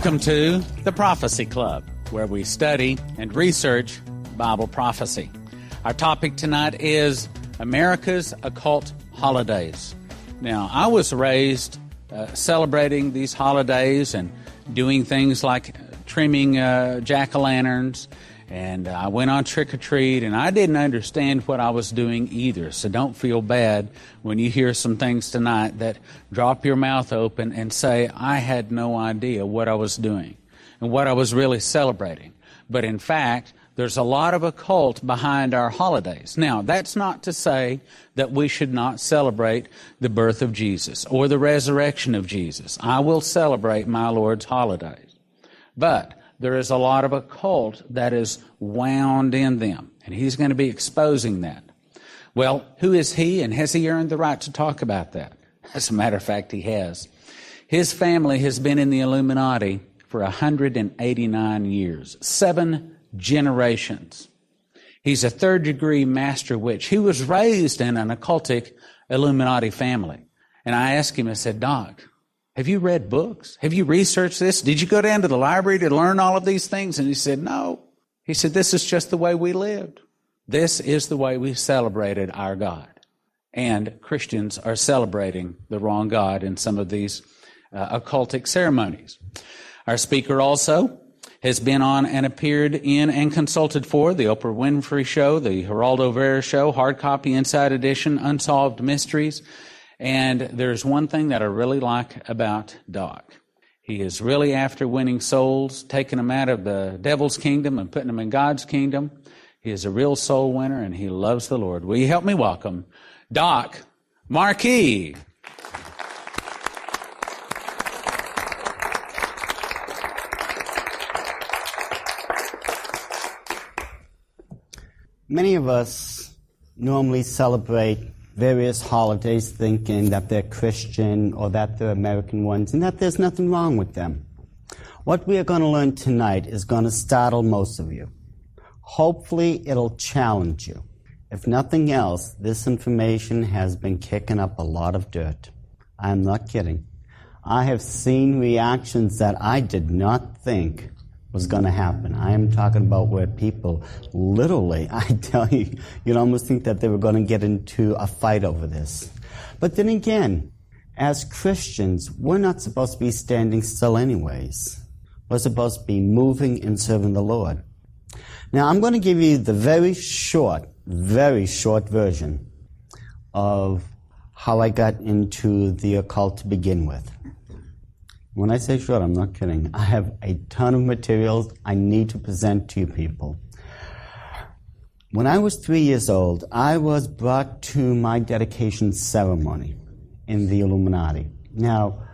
Welcome to the Prophecy Club, where we study and research Bible prophecy. Our topic tonight is America's occult holidays. Now, I was raised uh, celebrating these holidays and doing things like trimming uh, jack o' lanterns and I went on trick or treat, and I didn't understand what I was doing either. So don't feel bad when you hear some things tonight that drop your mouth open and say, I had no idea what I was doing and what I was really celebrating. But in fact, there's a lot of occult behind our holidays. Now, that's not to say that we should not celebrate the birth of Jesus or the resurrection of Jesus. I will celebrate my Lord's holidays. But there is a lot of occult that is wound in them, and he's going to be exposing that. Well, who is he, and has he earned the right to talk about that? As a matter of fact, he has. His family has been in the Illuminati for 189 years, seven generations. He's a third degree master witch. He was raised in an occultic Illuminati family. And I asked him, I said, Doc, have you read books? Have you researched this? Did you go down to the library to learn all of these things? And he said, No. He said, This is just the way we lived. This is the way we celebrated our God. And Christians are celebrating the wrong God in some of these uh, occultic ceremonies. Our speaker also has been on and appeared in and consulted for the Oprah Winfrey Show, the Geraldo Rivera Show, Hard Copy Inside Edition, Unsolved Mysteries, and there's one thing that I really like about Doc. He is really after winning souls, taking them out of the devil's kingdom and putting them in God's kingdom. He is a real soul winner and he loves the Lord. Will you help me welcome Doc Marquis? Many of us normally celebrate various holidays thinking that they're Christian or that they're American ones and that there's nothing wrong with them. What we are going to learn tonight is going to startle most of you. Hopefully, it'll challenge you. If nothing else, this information has been kicking up a lot of dirt. I'm not kidding. I have seen reactions that I did not think was going to happen. I am talking about where people literally, I tell you, you'd almost think that they were going to get into a fight over this. But then again, as Christians, we're not supposed to be standing still anyways. We're supposed to be moving and serving the Lord. Now, I'm going to give you the very short, very short version of how I got into the occult to begin with. When I say short, I'm not kidding. I have a ton of materials I need to present to you people. When I was three years old, I was brought to my dedication ceremony in the Illuminati. Now,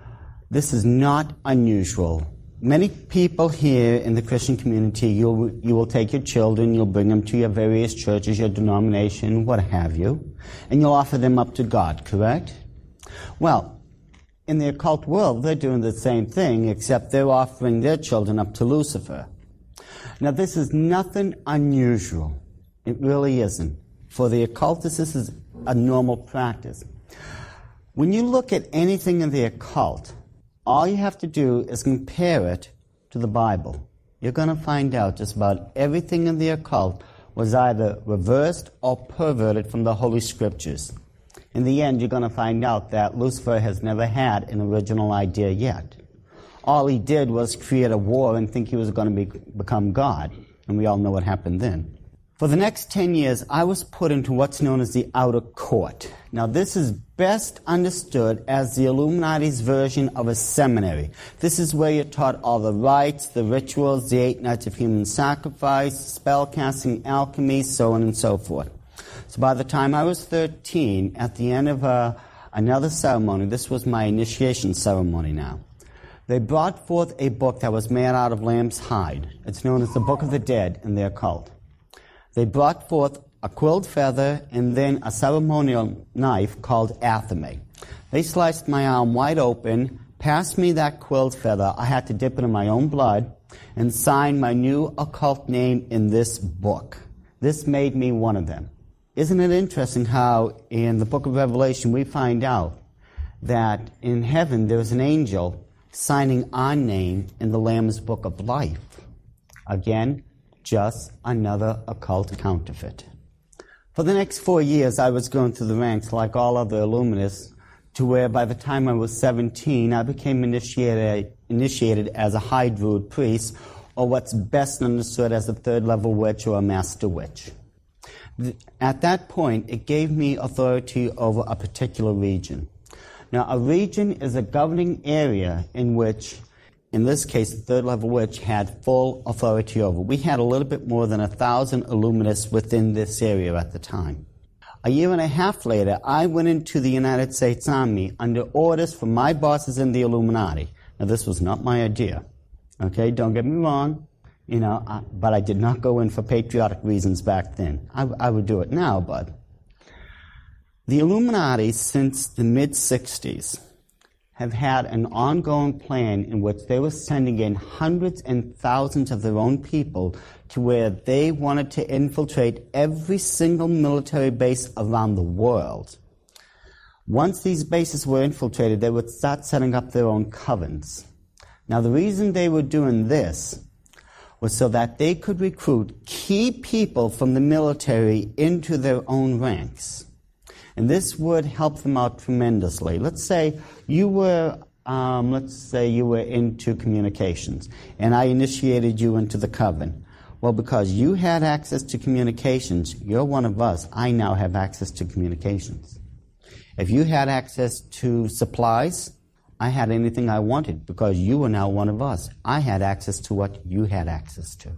this is not unusual. Many people here in the Christian community, you'll, you will take your children, you'll bring them to your various churches, your denomination, what have you, and you'll offer them up to God, correct? Well, in the occult world, they're doing the same thing, except they're offering their children up to Lucifer. Now, this is nothing unusual. It really isn't. For the occultists, this is a normal practice. When you look at anything in the occult, all you have to do is compare it to the Bible. You're going to find out just about everything in the occult was either reversed or perverted from the Holy Scriptures. In the end, you're going to find out that Lucifer has never had an original idea yet. All he did was create a war and think he was going to be, become God. And we all know what happened then. For the next 10 years, I was put into what's known as the outer court. Now, this is best understood as the Illuminati's version of a seminary. This is where you're taught all the rites, the rituals, the eight nights of human sacrifice, spell casting, alchemy, so on and so forth. So by the time I was 13, at the end of uh, another ceremony, this was my initiation ceremony now, they brought forth a book that was made out of lamb's hide. It's known as the Book of the Dead in their cult. They brought forth a quilled feather and then a ceremonial knife called athame. They sliced my arm wide open, passed me that quilled feather. I had to dip it in my own blood and sign my new occult name in this book. This made me one of them. Isn't it interesting how in the book of Revelation we find out that in heaven there was an angel signing our name in the Lamb's Book of Life. Again, just another occult counterfeit. For the next four years, I was going through the ranks like all other Illuminists, to where by the time I was 17, I became initiated, initiated as a High Druid priest, or what's best understood as a third level witch or a master witch. At that point, it gave me authority over a particular region. Now, a region is a governing area in which, in this case, the third level witch had full authority over. We had a little bit more than a thousand Illuminists within this area at the time. A year and a half later, I went into the United States Army under orders from my bosses in the Illuminati. Now, this was not my idea. Okay, don't get me wrong. You know, I, but I did not go in for patriotic reasons back then. I, I would do it now, but the Illuminati, since the mid 60s, have had an ongoing plan in which they were sending in hundreds and thousands of their own people to where they wanted to infiltrate every single military base around the world. Once these bases were infiltrated, they would start setting up their own covens. Now, the reason they were doing this was so that they could recruit key people from the military into their own ranks. And this would help them out tremendously. Let's say you were, um, let's say you were into communications, and I initiated you into the coven. Well, because you had access to communications, you're one of us. I now have access to communications. If you had access to supplies, I had anything I wanted because you were now one of us. I had access to what you had access to.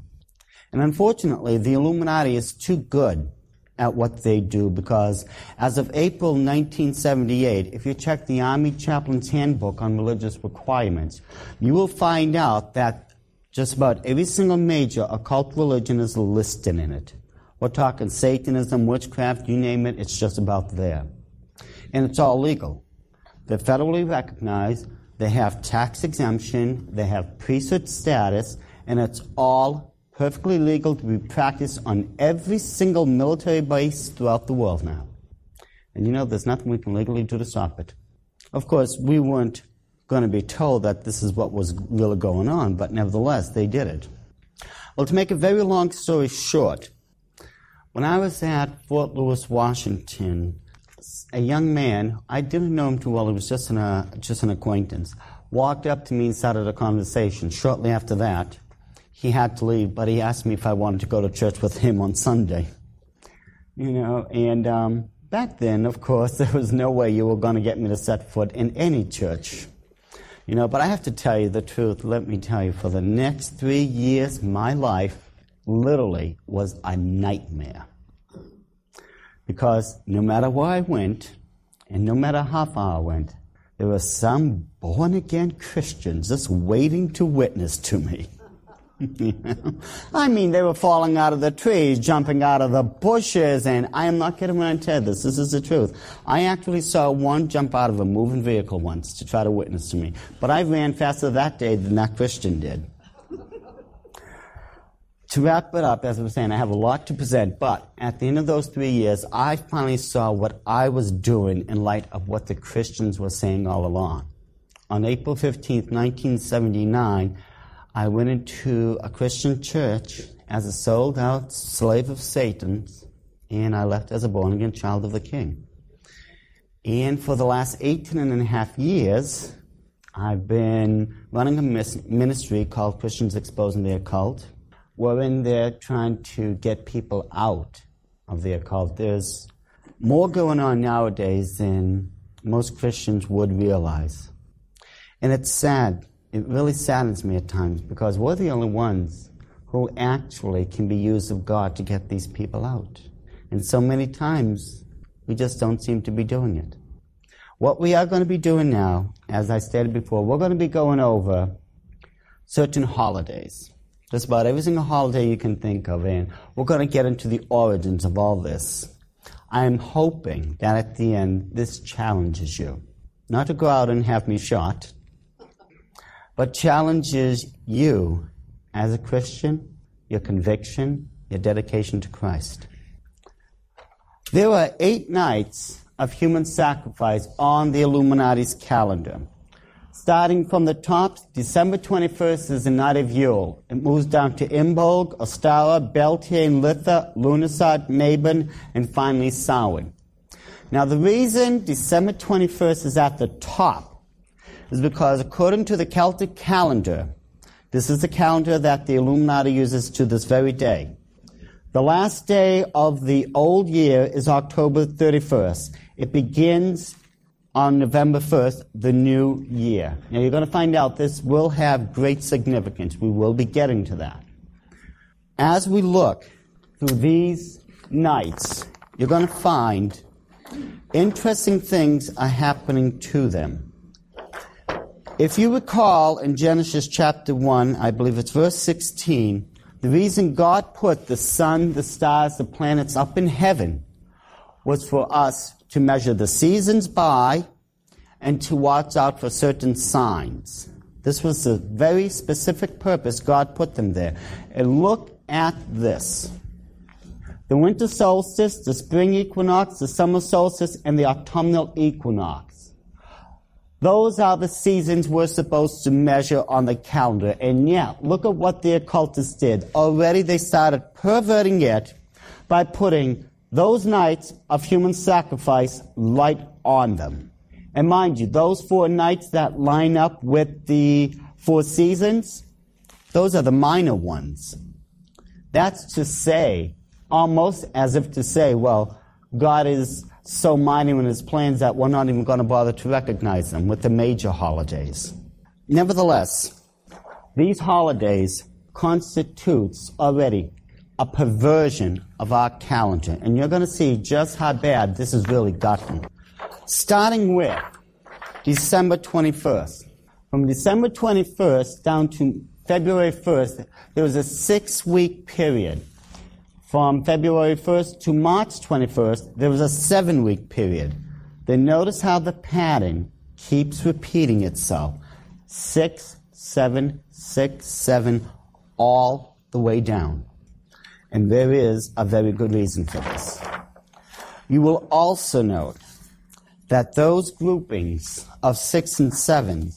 And unfortunately, the Illuminati is too good at what they do because as of April 1978, if you check the Army Chaplain's Handbook on Religious Requirements, you will find out that just about every single major occult religion is listed in it. We're talking Satanism, witchcraft, you name it, it's just about there. And it's all legal. They're federally recognized, they have tax exemption, they have priesthood status, and it's all perfectly legal to be practiced on every single military base throughout the world now. And you know, there's nothing we can legally do to stop it. Of course, we weren't going to be told that this is what was really going on, but nevertheless, they did it. Well, to make a very long story short, when I was at Fort Lewis, Washington, a young man, I didn't know him too well, he was just an, uh, just an acquaintance, walked up to me and started a conversation. Shortly after that, he had to leave, but he asked me if I wanted to go to church with him on Sunday. You know, and um, back then, of course, there was no way you were going to get me to set foot in any church. You know, but I have to tell you the truth. Let me tell you, for the next three years, my life literally was a nightmare. Because no matter where I went, and no matter how far I went, there were some born again Christians just waiting to witness to me. I mean, they were falling out of the trees, jumping out of the bushes, and I am not kidding when I tell this. This is the truth. I actually saw one jump out of a moving vehicle once to try to witness to me, but I ran faster that day than that Christian did. To wrap it up, as I was saying, I have a lot to present, but at the end of those three years, I finally saw what I was doing in light of what the Christians were saying all along. On April 15th, 1979, I went into a Christian church as a sold out slave of Satan, and I left as a born again child of the King. And for the last 18 and a half years, I've been running a ministry called Christians Exposing the Occult, wherein they're trying to get people out of the occult. There's more going on nowadays than most Christians would realize. And it's sad it really saddens me at times because we're the only ones who actually can be used of God to get these people out. And so many times we just don't seem to be doing it. What we are going to be doing now, as I stated before, we're going to be going over certain holidays. Just about every single holiday you can think of, and we're going to get into the origins of all this. I'm hoping that at the end this challenges you. Not to go out and have me shot, but challenges you as a Christian, your conviction, your dedication to Christ. There were eight nights of human sacrifice on the Illuminati's calendar. Starting from the top, December 21st is the night of Yule. It moves down to Imbolg, Ostara, Beltane, Litha, Lughnasadh, Mabon, and finally Samhain. Now the reason December 21st is at the top is because according to the Celtic calendar, this is the calendar that the Illuminati uses to this very day. The last day of the old year is October 31st. It begins on November 1st, the new year. Now you're going to find out this will have great significance. We will be getting to that. As we look through these nights, you're going to find interesting things are happening to them. If you recall in Genesis chapter 1, I believe it's verse 16, the reason God put the sun, the stars, the planets up in heaven was for us to measure the seasons by and to watch out for certain signs. This was the very specific purpose God put them there. And look at this. The winter solstice, the spring equinox, the summer solstice, and the autumnal equinox. Those are the seasons we're supposed to measure on the calendar. And yet, look at what the occultists did. Already they started perverting it by putting those nights of human sacrifice light on them. And mind you, those four nights that line up with the four seasons, those are the minor ones. That's to say, almost as if to say, well, God is so minor in his plans that we're not even going to bother to recognize them with the major holidays. Nevertheless, these holidays constitutes already a perversion of our calendar. And you're going to see just how bad this has really gotten. Starting with December 21st. From December 21st down to February 1st, there was a six week period from February 1st to March 21st, there was a seven week period. Then notice how the pattern keeps repeating itself. Six, seven, six, seven, all the way down. And there is a very good reason for this. You will also note that those groupings of six and seven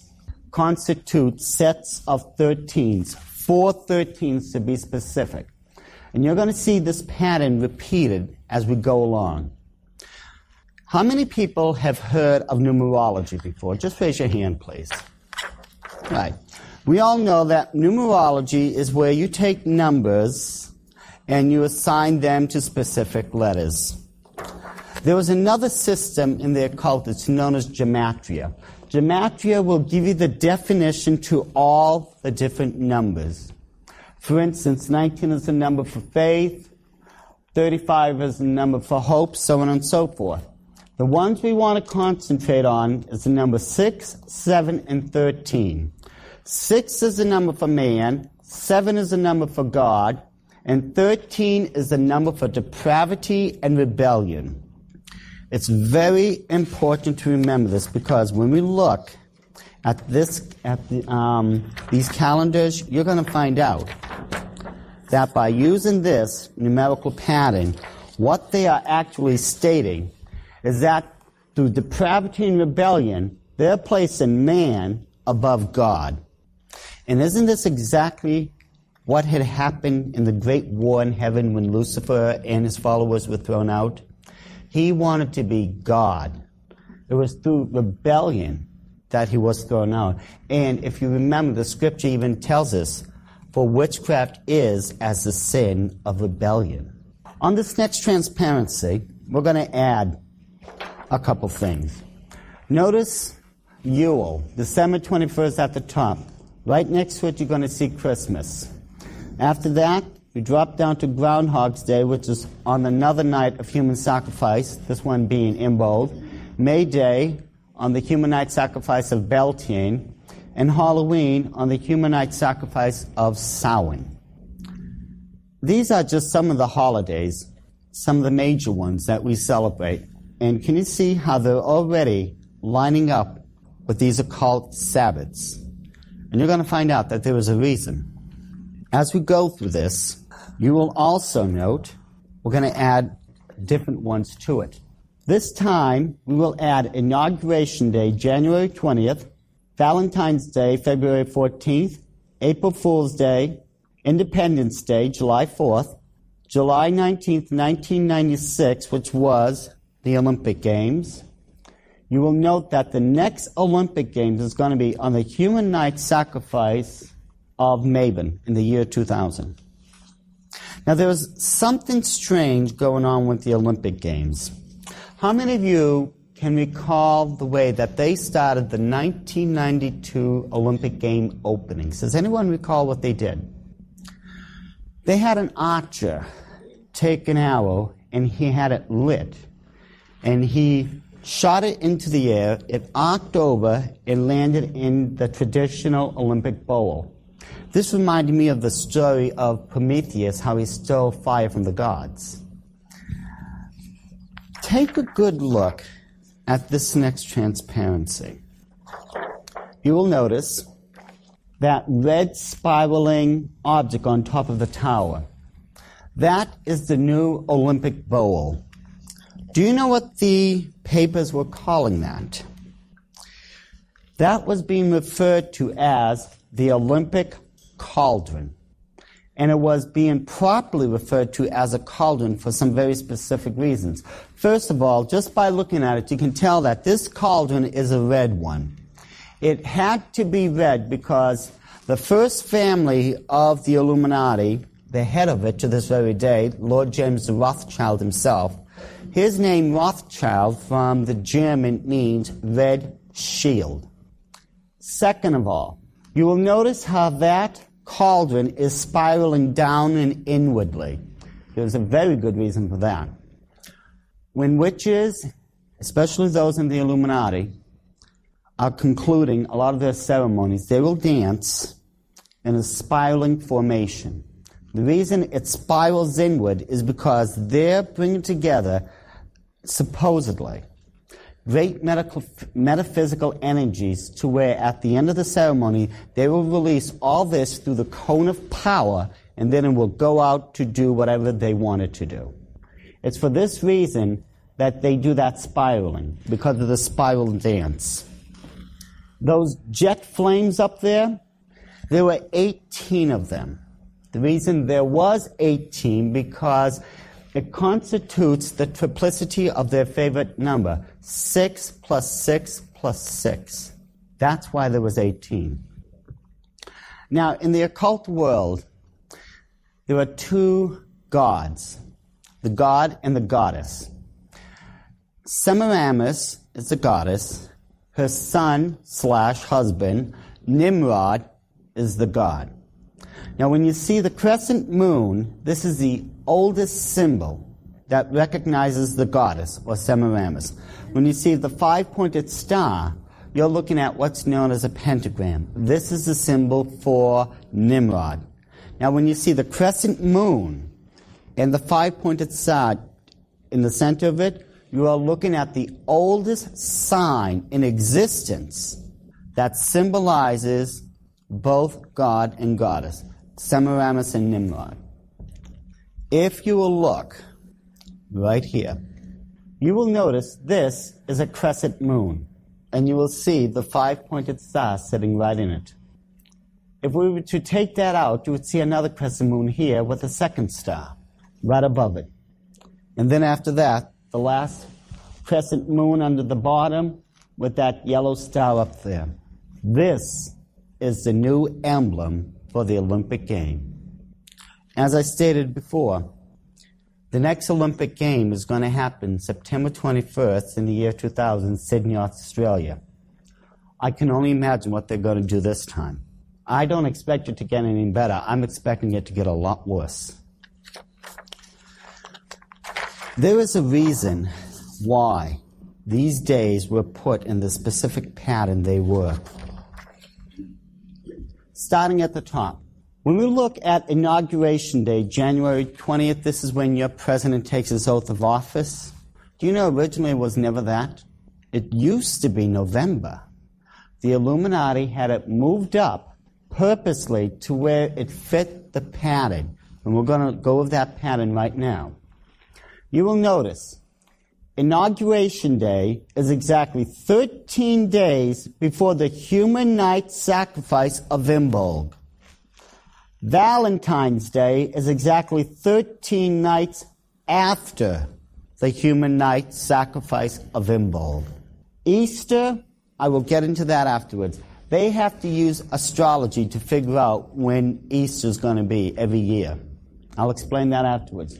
constitute sets of 13s, four 13s to be specific. And you're going to see this pattern repeated as we go along. How many people have heard of numerology before? Just raise your hand, please. Right. We all know that numerology is where you take numbers and you assign them to specific letters. There was another system in the occult that's known as gematria. Gematria will give you the definition to all the different numbers. For instance, 19 is the number for faith, 35 is the number for hope, so on and so forth. The ones we want to concentrate on is the number 6, 7, and 13. 6 is the number for man, 7 is the number for God, and 13 is the number for depravity and rebellion. It's very important to remember this because when we look at this at the, um, these calendars, you're going to find out that by using this numerical pattern, what they are actually stating is that through depravity and rebellion, they're placing man above God. And isn't this exactly what had happened in the great war in heaven when Lucifer and his followers were thrown out? He wanted to be God. It was through rebellion that he was thrown out. And if you remember, the scripture even tells us, for witchcraft is as the sin of rebellion. On this next transparency, we're going to add a couple things. Notice Yule, December 21st at the top. Right next to it, you're going to see Christmas. After that, we drop down to Groundhog's Day, which is on another night of human sacrifice, this one being Imbolg. May Day, on the humanite sacrifice of Beltane, and Halloween on the humanite sacrifice of Samhain. These are just some of the holidays, some of the major ones that we celebrate. And can you see how they're already lining up with these occult Sabbaths? And you're going to find out that there is a reason. As we go through this, you will also note we're going to add different ones to it. This time, we will add Inauguration Day, January 20th, Valentine's Day, February 14th, April Fool's Day, Independence Day, July 4th, July 19th, 1996, which was the Olympic Games. You will note that the next Olympic Games is going to be on the human night sacrifice of Mabon in the year 2000. Now, there was something strange going on with the Olympic Games. How many of you can recall the way that they started the 1992 Olympic game openings? Does anyone recall what they did? They had an archer take an arrow and he had it lit. And he shot it into the air, it arced over, and landed in the traditional Olympic bowl. This reminded me of the story of Prometheus, how he stole fire from the gods. Take a good look at this next transparency. You will notice that red spiraling object on top of the tower. That is the new Olympic bowl. Do you know what the papers were calling that? That was being referred to as the Olympic cauldron. And it was being properly referred to as a cauldron for some very specific reasons. First of all, just by looking at it, you can tell that this cauldron is a red one. It had to be red because the first family of the Illuminati, the head of it to this very day, Lord James Rothschild himself, his name Rothschild from the German means red shield. Second of all, you will notice how that cauldron is spiraling down and inwardly. There's a very good reason for that. When witches, especially those in the Illuminati, are concluding a lot of their ceremonies, they will dance in a spiraling formation. The reason it spirals inward is because they're bringing together, supposedly, great medical, metaphysical energies to where at the end of the ceremony they will release all this through the cone of power and then it will go out to do whatever they want it to do. It's for this reason that they do that spiraling, because of the spiral dance. Those jet flames up there, there were 18 of them. The reason there was 18 because it constitutes the triplicity of their favorite number 6 plus 6 plus 6. That's why there was 18. Now, in the occult world, there are two gods the god and the goddess. Semiramis is the goddess, her son slash husband, Nimrod, is the god. Now, when you see the crescent moon, this is the oldest symbol that recognizes the goddess, or Semiramis. When you see the five pointed star, you're looking at what's known as a pentagram. This is the symbol for Nimrod. Now, when you see the crescent moon and the five pointed star in the center of it, you are looking at the oldest sign in existence that symbolizes both God and Goddess. Semiramis and Nimrod. If you will look right here, you will notice this is a crescent moon, and you will see the five pointed star sitting right in it. If we were to take that out, you would see another crescent moon here with a second star right above it. And then after that, the last crescent moon under the bottom with that yellow star up there. This is the new emblem for the Olympic game. As I stated before, the next Olympic game is going to happen September 21st in the year 2000, Sydney, Australia. I can only imagine what they're going to do this time. I don't expect it to get any better. I'm expecting it to get a lot worse. There is a reason why these days were put in the specific pattern they were starting at the top. When we look at Inauguration Day, January 20th, this is when your president takes his oath of office. Do you know originally it was never that? It used to be November. The Illuminati had it moved up purposely to where it fit the pattern. And we're going to go with that pattern right now. You will notice Inauguration Day is exactly 13 days before the human night sacrifice of Imbolg. Valentine's Day is exactly 13 nights after the human night sacrifice of Imbolg. Easter, I will get into that afterwards. They have to use astrology to figure out when Easter is going to be every year. I'll explain that afterwards.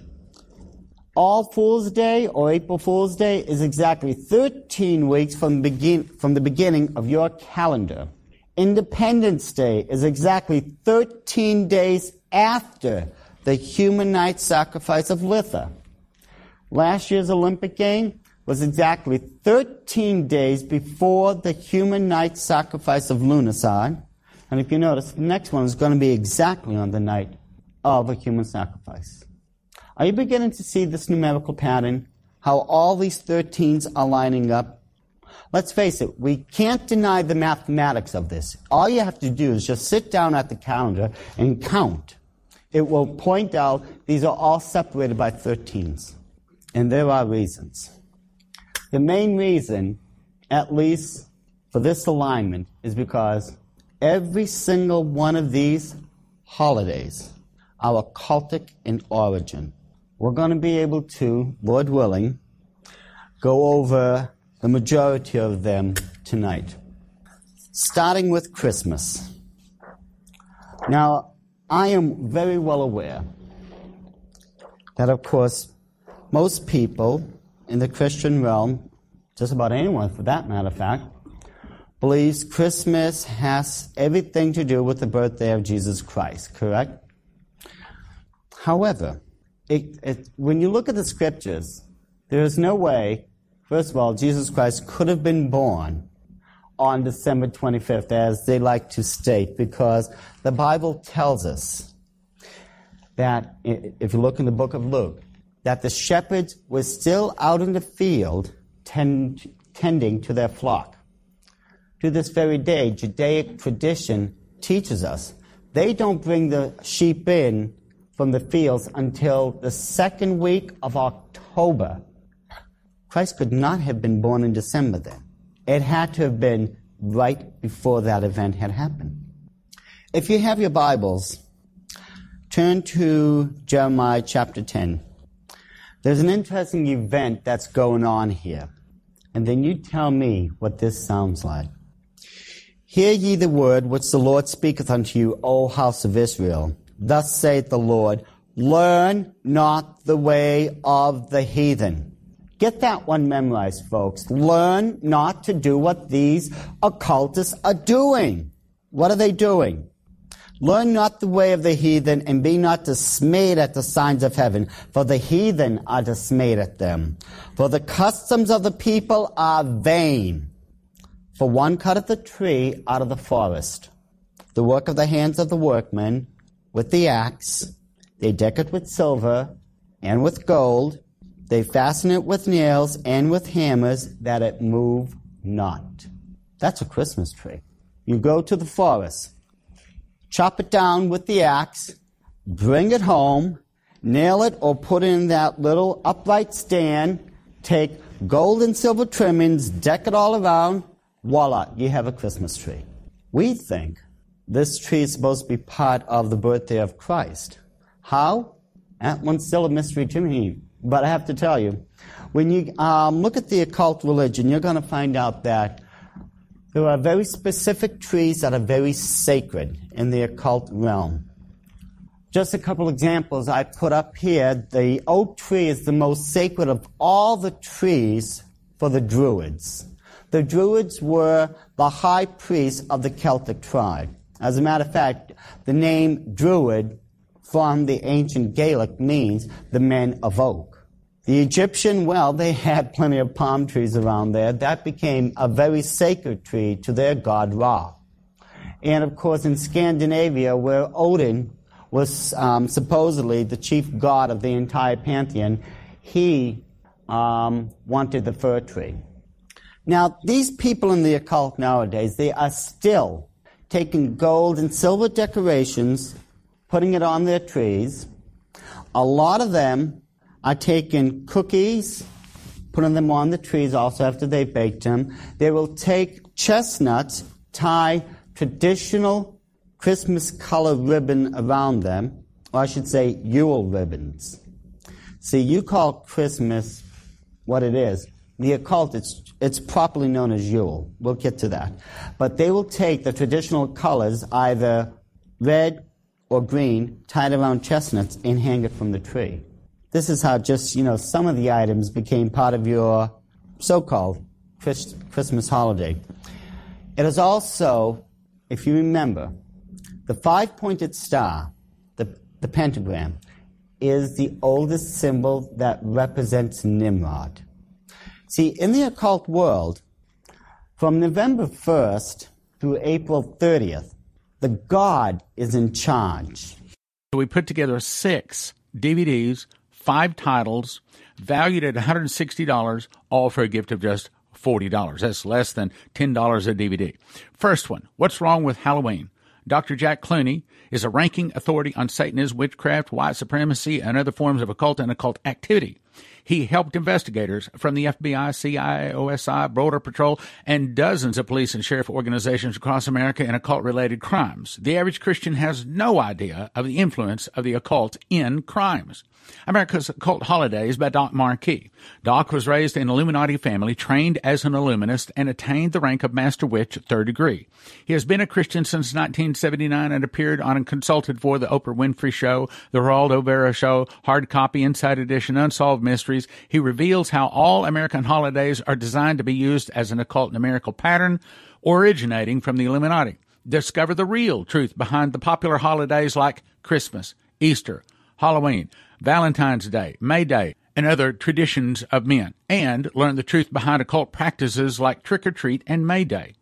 All Fool's Day or April Fool's Day is exactly 13 weeks from, begin, from the beginning of your calendar. Independence Day is exactly 13 days after the human night sacrifice of Litha. Last year's Olympic game was exactly 13 days before the human night sacrifice of Lughnasadh. And if you notice, the next one is going to be exactly on the night of a human sacrifice. Are you beginning to see this numerical pattern? How all these 13s are lining up? Let's face it, we can't deny the mathematics of this. All you have to do is just sit down at the calendar and count. It will point out these are all separated by 13s. And there are reasons. The main reason, at least for this alignment, is because every single one of these holidays are occultic in origin. We're going to be able to, Lord willing, go over the majority of them tonight. Starting with Christmas. Now, I am very well aware that, of course, most people in the Christian realm, just about anyone for that matter of fact, believes Christmas has everything to do with the birthday of Jesus Christ, correct? However, it, it, when you look at the scriptures, there is no way, first of all, Jesus Christ could have been born on December 25th, as they like to state, because the Bible tells us that, if you look in the book of Luke, that the shepherds were still out in the field tend, tending to their flock. To this very day, Judaic tradition teaches us they don't bring the sheep in from the fields until the second week of October. Christ could not have been born in December then. It had to have been right before that event had happened. If you have your Bibles, turn to Jeremiah chapter 10. There's an interesting event that's going on here. And then you tell me what this sounds like. Hear ye the word which the Lord speaketh unto you, O house of Israel. Thus saith the Lord, learn not the way of the heathen. Get that one memorized, folks. Learn not to do what these occultists are doing. What are they doing? Learn not the way of the heathen, and be not dismayed at the signs of heaven, for the heathen are dismayed at them. For the customs of the people are vain. For one cutteth a tree out of the forest, the work of the hands of the workmen, with the axe, they deck it with silver and with gold, they fasten it with nails and with hammers, that it move not. That's a Christmas tree. You go to the forest, chop it down with the axe, bring it home, nail it or put in that little upright stand, take gold and silver trimmings, deck it all around, voila, you have a Christmas tree. We think this tree is supposed to be part of the birthday of Christ. How? That one's still a mystery to me. But I have to tell you, when you um, look at the occult religion, you're going to find out that there are very specific trees that are very sacred in the occult realm. Just a couple examples I put up here. The oak tree is the most sacred of all the trees for the Druids. The Druids were the high priests of the Celtic tribe. As a matter of fact, the name Druid from the ancient Gaelic means the men of oak. The Egyptian, well, they had plenty of palm trees around there. That became a very sacred tree to their god Ra. And of course, in Scandinavia, where Odin was um, supposedly the chief god of the entire pantheon, he um, wanted the fir tree. Now, these people in the occult nowadays, they are still taking gold and silver decorations, putting it on their trees. A lot of them are taking cookies putting them on the trees also after they baked them. They will take chestnuts, tie traditional Christmas color ribbon around them, or I should say Yule ribbons. See, you call Christmas what it is. The occult, it's, it's properly known as Yule. We'll get to that. But they will take the traditional colors, either red or green, tied around chestnuts, and hang it from the tree. This is how just, you know, some of the items became part of your so-called Christmas holiday. It is also, if you remember, the five-pointed star, the, the pentagram, is the oldest symbol that represents Nimrod. See, in the occult world, from November 1st through April 30th, the God is in charge. We put together six DVDs, five titles, valued at $160, all for a gift of just $40. That's less than $10 a DVD. First one What's Wrong with Halloween? Dr. Jack Clooney is a ranking authority on Satanism, witchcraft, white supremacy, and other forms of occult and occult activity. He helped investigators from the FBI, CIA, OSI, Border Patrol, and dozens of police and sheriff organizations across America in occult related crimes. The average Christian has no idea of the influence of the occult in crimes. America's Occult Holidays by Doc Marquis. Doc was raised in an Illuminati family, trained as an Illuminist, and attained the rank of Master Witch third degree. He has been a Christian since 1979 and appeared on and consulted for The Oprah Winfrey Show, The Geraldo Rivera Show, Hard Copy, Inside Edition, Unsolved Mysteries. He reveals how all American holidays are designed to be used as an occult numerical pattern originating from the Illuminati. Discover the real truth behind the popular holidays like Christmas, Easter, Halloween, Valentine's Day, May Day, and other traditions of men, and learn the truth behind occult practices like trick or treat and May Day.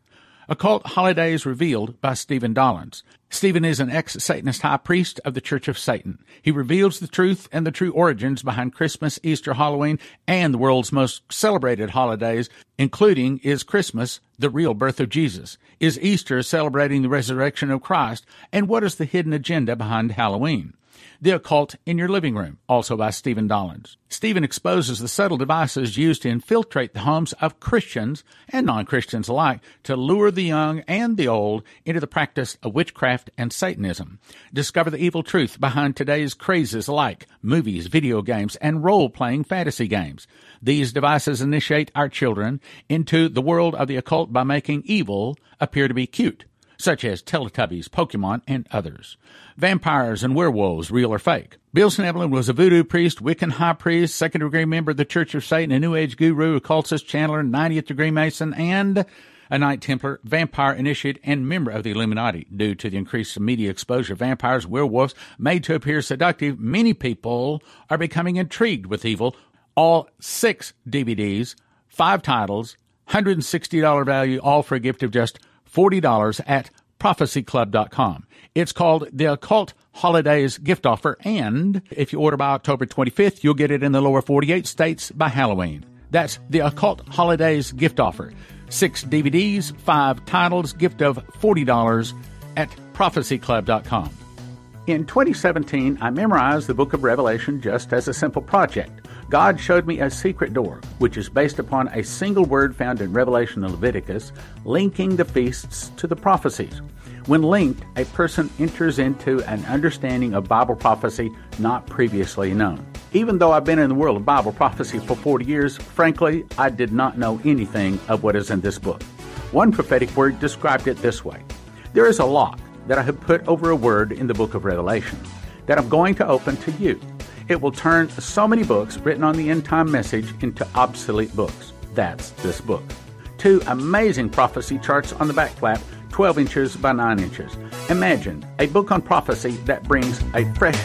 Occult Holidays Revealed by Stephen Dollins. Stephen is an ex Satanist high priest of the Church of Satan. He reveals the truth and the true origins behind Christmas, Easter, Halloween, and the world's most celebrated holidays, including is Christmas, the real birth of Jesus? Is Easter celebrating the resurrection of Christ? And what is the hidden agenda behind Halloween? The Occult in Your Living Room, also by Stephen Dollins. Stephen exposes the subtle devices used to infiltrate the homes of Christians and non Christians alike to lure the young and the old into the practice of witchcraft and Satanism. Discover the evil truth behind today's crazes like movies, video games, and role playing fantasy games. These devices initiate our children into the world of the occult by making evil appear to be cute such as Teletubbies, Pokemon, and others. Vampires and werewolves, real or fake. Bill Schnoebelen was a voodoo priest, Wiccan high priest, second degree member of the Church of Satan, a New Age guru, occultist, channeler, 90th degree Mason, and a Knight Templar, vampire initiate, and member of the Illuminati. Due to the increased media exposure vampires, werewolves made to appear seductive, many people are becoming intrigued with evil. All six DVDs, five titles, $160 value, all for a gift of just $40 at prophecyclub.com. It's called the Occult Holidays Gift Offer, and if you order by October 25th, you'll get it in the lower 48 states by Halloween. That's the Occult Holidays Gift Offer. Six DVDs, five titles, gift of $40 at prophecyclub.com. In 2017, I memorized the book of Revelation just as a simple project. God showed me a secret door, which is based upon a single word found in Revelation and Leviticus, linking the feasts to the prophecies. When linked, a person enters into an understanding of Bible prophecy not previously known. Even though I've been in the world of Bible prophecy for 40 years, frankly, I did not know anything of what is in this book. One prophetic word described it this way There is a lock that I have put over a word in the book of Revelation that I'm going to open to you. It will turn so many books written on the end time message into obsolete books. That's this book. Two amazing prophecy charts on the back flap, 12 inches by 9 inches. Imagine a book on prophecy that brings a fresh